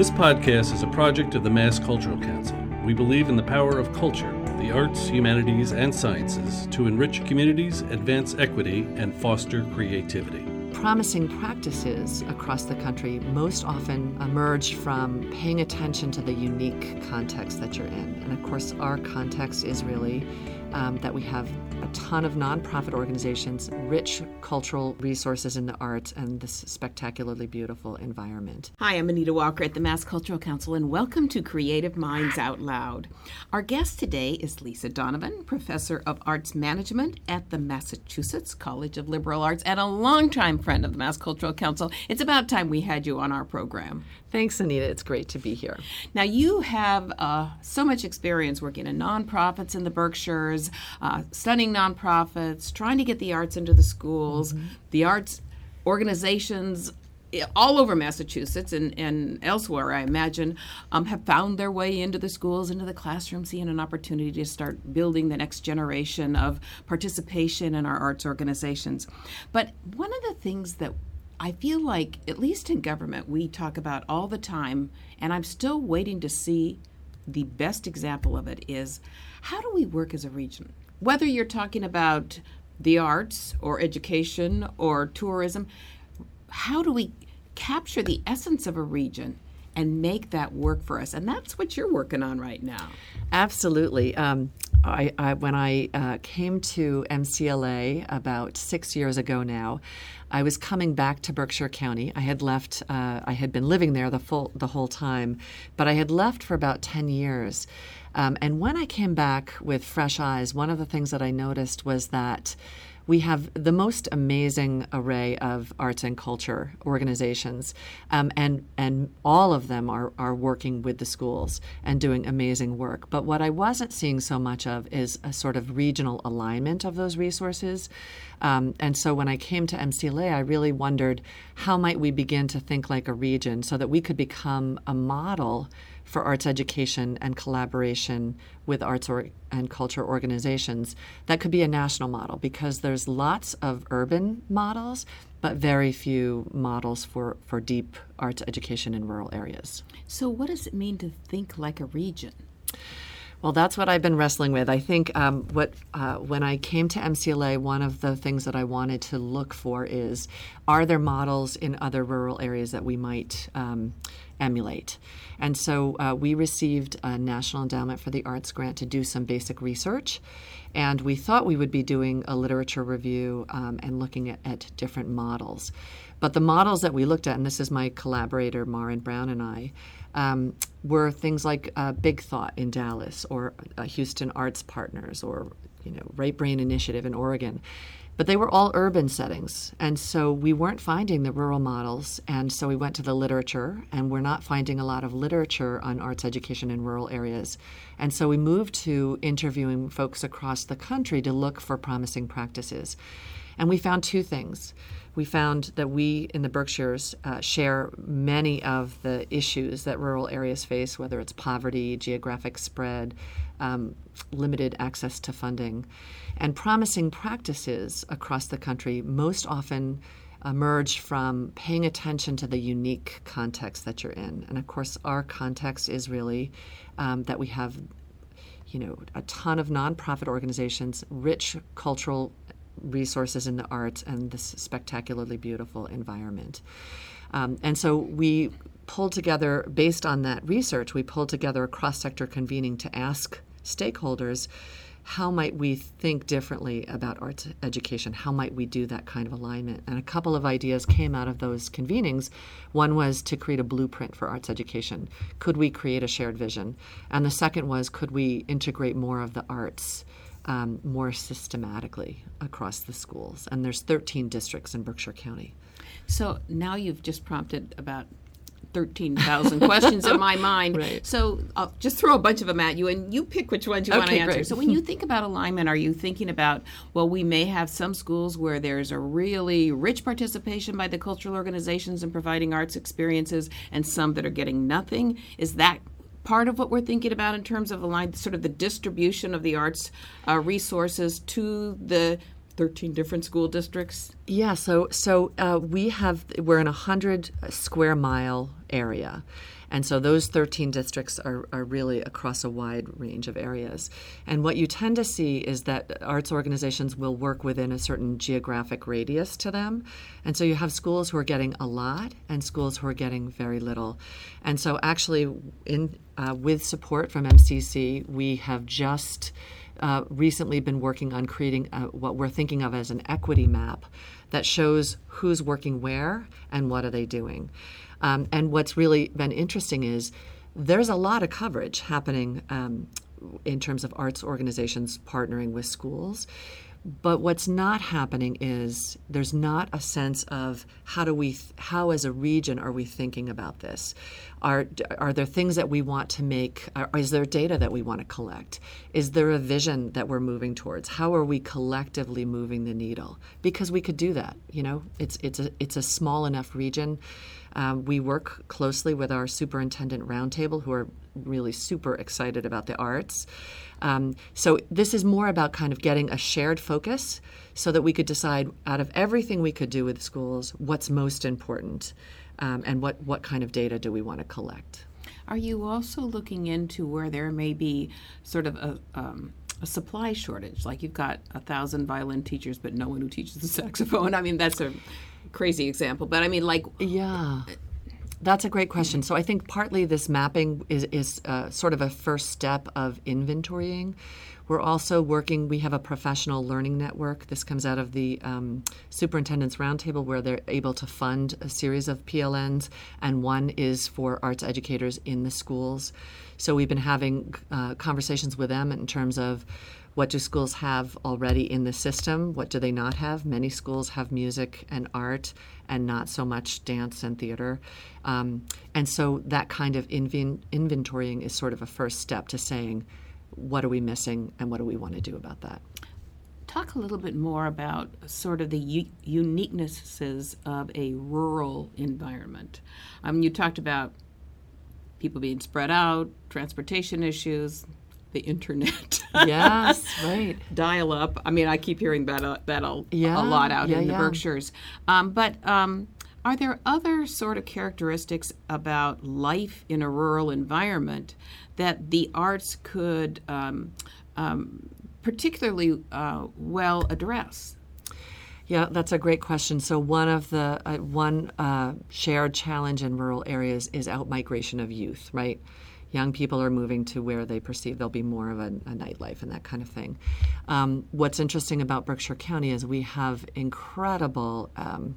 This podcast is a project of the Mass Cultural Council. We believe in the power of culture, the arts, humanities, and sciences to enrich communities, advance equity, and foster creativity. Promising practices across the country most often emerge from paying attention to the unique context that you're in. And of course, our context is really um, that we have a ton of nonprofit organizations, rich cultural resources in the arts, and this spectacularly beautiful environment. Hi, I'm Anita Walker at the Mass Cultural Council, and welcome to Creative Minds Out Loud. Our guest today is Lisa Donovan, Professor of Arts Management at the Massachusetts College of Liberal Arts and a longtime friend of the Mass Cultural Council. It's about time we had you on our program. Thanks, Anita. It's great to be here. Now, you have uh, so much experience working in nonprofits in the Berkshires, uh, studying nonprofits, trying to get the arts into the schools, mm-hmm. the arts organizations all over Massachusetts and, and elsewhere, I imagine, um, have found their way into the schools, into the classroom, seeing an opportunity to start building the next generation of participation in our arts organizations. But one of the things that I feel like, at least in government, we talk about all the time, and I'm still waiting to see the best example of it is how do we work as a region? Whether you're talking about the arts or education or tourism, how do we capture the essence of a region and make that work for us? And that's what you're working on right now. Absolutely. Um, I, I, when I uh, came to MCLA about six years ago now, I was coming back to Berkshire County. I had left. Uh, I had been living there the full the whole time, but I had left for about ten years. Um, and when I came back with fresh eyes, one of the things that I noticed was that we have the most amazing array of arts and culture organizations, um, and and all of them are are working with the schools and doing amazing work. But what I wasn't seeing so much of is a sort of regional alignment of those resources. Um, and so when I came to MCLA, I really wondered how might we begin to think like a region so that we could become a model for arts education and collaboration with arts or, and culture organizations that could be a national model because there's lots of urban models but very few models for, for deep arts education in rural areas. So, what does it mean to think like a region? Well, that's what I've been wrestling with. I think um, what uh, when I came to MCLA, one of the things that I wanted to look for is are there models in other rural areas that we might um, emulate? And so uh, we received a National Endowment for the Arts grant to do some basic research. And we thought we would be doing a literature review um, and looking at, at, different models. But the models that we looked at, and this is my collaborator, Maren Brown, and I, um, were things like uh, Big Thought in Dallas or uh, Houston Arts Partners or you know Right Brain Initiative in Oregon. But they were all urban settings. And so we weren't finding the rural models. And so we went to the literature, and we're not finding a lot of literature on arts education in rural areas. And so we moved to interviewing folks across the country to look for promising practices. And we found two things. We found that we in the Berkshires uh, share many of the issues that rural areas face, whether it's poverty, geographic spread, um, limited access to funding. And promising practices across the country most often emerge from paying attention to the unique context that you're in. And of course, our context is really um, that we have, you know, a ton of nonprofit organizations, rich cultural resources in the arts, and this spectacularly beautiful environment. Um, and so we pulled together, based on that research, we pulled together a cross sector convening to ask stakeholders how might we think differently about arts education? How might we do that kind of alignment? And a couple of ideas came out of those convenings. One was to create a blueprint for arts education. Could we create a shared vision? And the second was could we integrate more of the arts? Um, more systematically across the schools. And there's 13 districts in Berkshire County. So now you've just prompted about 13,000 questions in my mind. Right. So I'll just throw a bunch of them at you and you pick which ones you okay, want to answer. Great. So when you think about alignment, are you thinking about, well, we may have some schools where there's a really rich participation by the cultural organizations in providing arts experiences and some that are getting nothing? Is that part of what we're thinking about in terms of align sort of the distribution of the arts uh, resources to the 13 different school districts? Yeah, so so uh, we have we're in a hundred square mile area, And so those 13 districts are, are really across a wide range of areas. And what you tend to see is that arts organizations will work within a certain geographic radius to them. And so you have schools who are getting a lot and schools who are getting very little. And so actually, in uh, with support from MCC, we have just uh, recently been working on creating a, what we're thinking of as an equity map that shows who's working where and what are they doing. Um, and what's really been interesting is there's a lot of coverage happening um, in terms of arts organizations partnering with schools. But what's not happening is there's not a sense of how do we, how as a region are we thinking about this? Are, are there things that we want to make? Are, is there data that we want to collect? Is there a vision that we're moving towards? How are we collectively moving the needle? Because we could do that. You know, it's it's a it's a small enough region. Um, we work closely with our superintendent roundtable, who are really super excited about the arts. Um, so this is more about kind of getting a shared focus so that we could decide out of everything we could do with schools what's most important um, and what, what kind of data do we want to collect. Are you also looking into where there may be sort of a, um, a supply shortage? Like you've got a thousand violin teachers, but no one who teaches the saxophone. I mean, that's a crazy example, but I mean, like, yeah. That's a great question. So I think partly this mapping is, is uh, sort of a first step of inventorying. We're also working, we have a professional learning network. This comes out of the um, Superintendent's Roundtable, where they're able to fund a series of PLNs, and one is for arts educators in the schools. So we've been having uh, conversations with them in terms of what do schools have already in the system? What do they not have? Many schools have music and art and not so much dance and theater. Um, and so that kind of inven- inventorying is sort of a first step to saying, what are we missing and what do we want to do about that? Talk a little bit more about sort of the u- uniquenesses of a rural environment. Um, you talked about people being spread out, transportation issues, the internet. yes, right. Dial up. I mean, I keep hearing that uh, that a, yeah, a lot out yeah, in the yeah. Berkshires. Um, but um, are there other sort of characteristics about life in a rural environment that the arts could um, um particularly uh, well address? Yeah, that's a great question. So one of the uh, one uh, shared challenge in rural areas is outmigration of youth, right? Young people are moving to where they perceive there'll be more of a, a nightlife and that kind of thing. Um, what's interesting about Berkshire County is we have incredible. Um,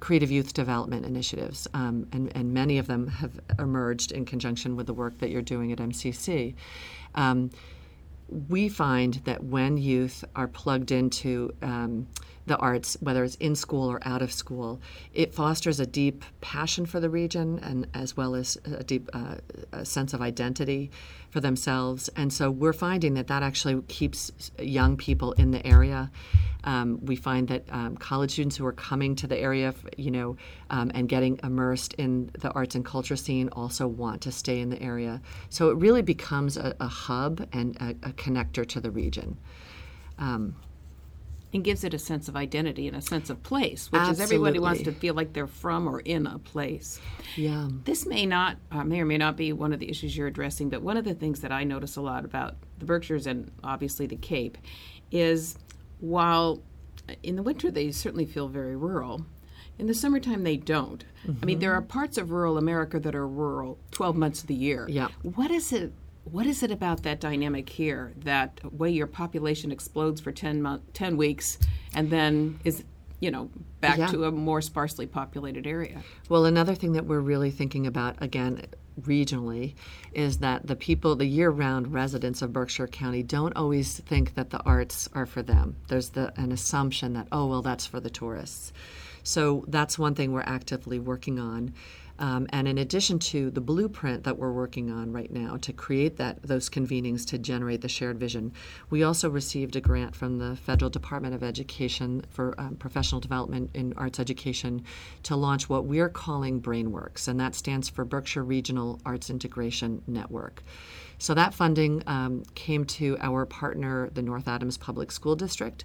creative youth development initiatives, um, and, and many of them have emerged in conjunction with the work that you're doing at MCC. Um, we find that when youth are plugged into um, the arts, whether it's in school or out of school. It fosters a deep passion for the region and as well as a deep uh, a sense of identity for themselves. And so we're finding that that actually keeps young people in the area. Um, we find that um, college students who are coming to the area, you know, um, and getting immersed in the arts and culture scene also want to stay in the area. So it really becomes a, a hub and a, a, connector to the region. Um, and gives it a sense of identity and a sense of place, which Absolutely. is everybody wants to feel like they're from or in a place. Yeah. This may not, uh, may or may not be one of the issues you're addressing, but one of the things that I notice a lot about the Berkshires and obviously the Cape is while in the winter they certainly feel very rural, in the summertime they don't. Mm-hmm. I mean, there are parts of rural America that are rural 12 months of the year. Yeah. What is it what is it about that dynamic here that way your population explodes for 10, month, 10 weeks and then is you know back yeah. to a more sparsely populated area? Well another thing that we're really thinking about again regionally is that the people the year-round residents of berkshire county don't always think that the arts are for them. There's the, an assumption that oh well that's for the tourists. So that's one thing we're actively working on um, and in addition to the blueprint that we're working on right now to create that those convenings to generate the shared vision, we also received a grant from the Federal Department of Education for um, professional development in arts education to launch what we're calling BrainWorks, and that stands for Berkshire Regional Arts Integration Network. So that funding um, came to our partner, the North Adams Public School District.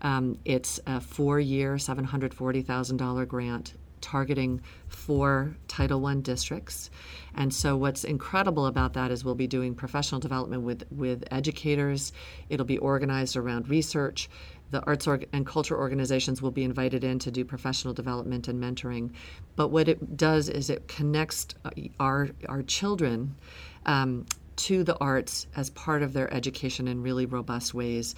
Um, it's a four-year, $740,000 grant targeting four Title I districts. And so, what's incredible about that is we'll be doing professional development with, with educators. It'll be organized around research. The arts org- and culture organizations will be invited in to do professional development and mentoring. But what it does is it connects uh, our, our children um, to the arts as part of their education in really robust ways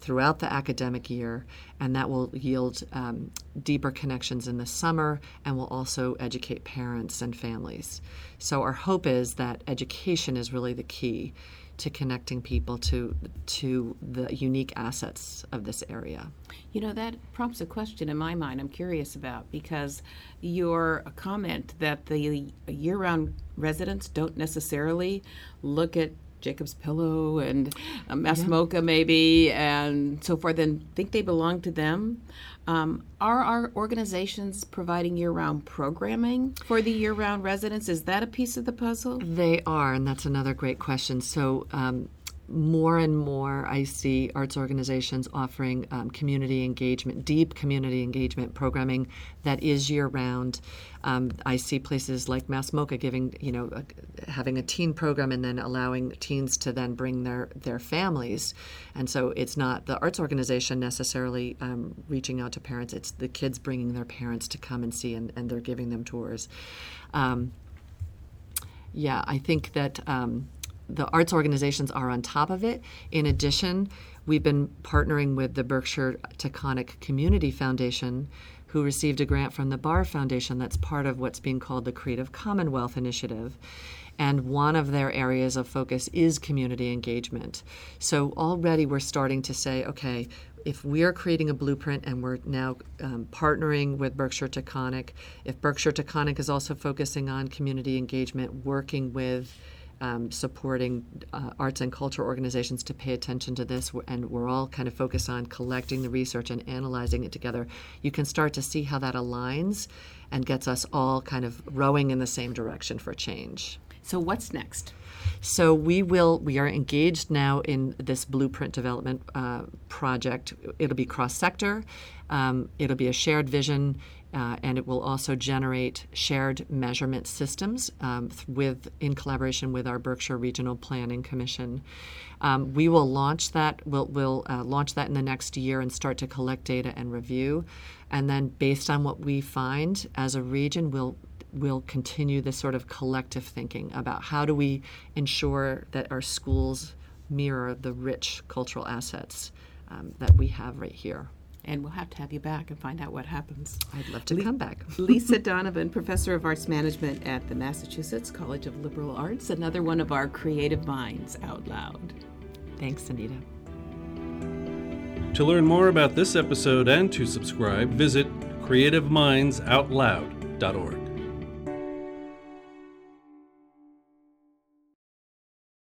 throughout the academic year, and that will yield um, deeper connections in the summer and will also educate parents and families. So, our hope is that education is really the key to connecting people to to the unique assets of this area. You know, that prompts a question in my mind I'm curious about because your comment that the year round residents don't necessarily look at Jacob's Pillow and uh, MASS MoCA yeah. maybe and so forth and think they belong to them. Um, are our organizations providing year-round programming for the year-round residents? Is that a piece of the puzzle? They are, and that's another great question. So um, more and more I see arts organizations offering um, community engagement, deep community engagement programming that is year round. Um, I see places like MASS MoCA giving, you know, a, having a teen program and then allowing teens to then bring their, their families. And so it's not the arts organization necessarily um, reaching out to parents, it's the kids bringing their parents to come and see, and, and they're giving them tours. Um, yeah, I think that um, the arts organizations are on top of it. In addition, we've been partnering with the Berkshire Taconic Community Foundation, who received a grant from the Barr Foundation that's part of what's being called the Creative Commonwealth Initiative. And one of their areas of focus is community engagement. So already we're starting to say, okay, if we're creating a blueprint and we're now um, partnering with Berkshire Taconic, if Berkshire Taconic is also focusing on community engagement, working with um, supporting uh, arts and culture organizations to pay attention to this, and we're all kind of focused on collecting the research and analyzing it together, you can start to see how that aligns and gets us all kind of rowing in the same direction for change. So, what's next? So we will. We are engaged now in this blueprint development uh, project. It'll be cross sector. Um, it'll be a shared vision. Uh, and it will also generate shared measurement systems um, th- with in collaboration with our Berkshire Regional Planning Commission. Um, we will launch that. We'll, we'll uh, launch that in the next year and start to collect data and review, and then based on what we find as a region, we'll we'll continue this sort of collective thinking about how do we ensure that our schools mirror the rich cultural assets um, that we have right here and we'll have to have you back and find out what happens. I'd love to Le- come back. Lisa Donovan, professor of arts management at the Massachusetts College of Liberal Arts, another one of our creative minds out loud. Thanks, Anita. To learn more about this episode and to subscribe, visit creativemindsoutloud.org.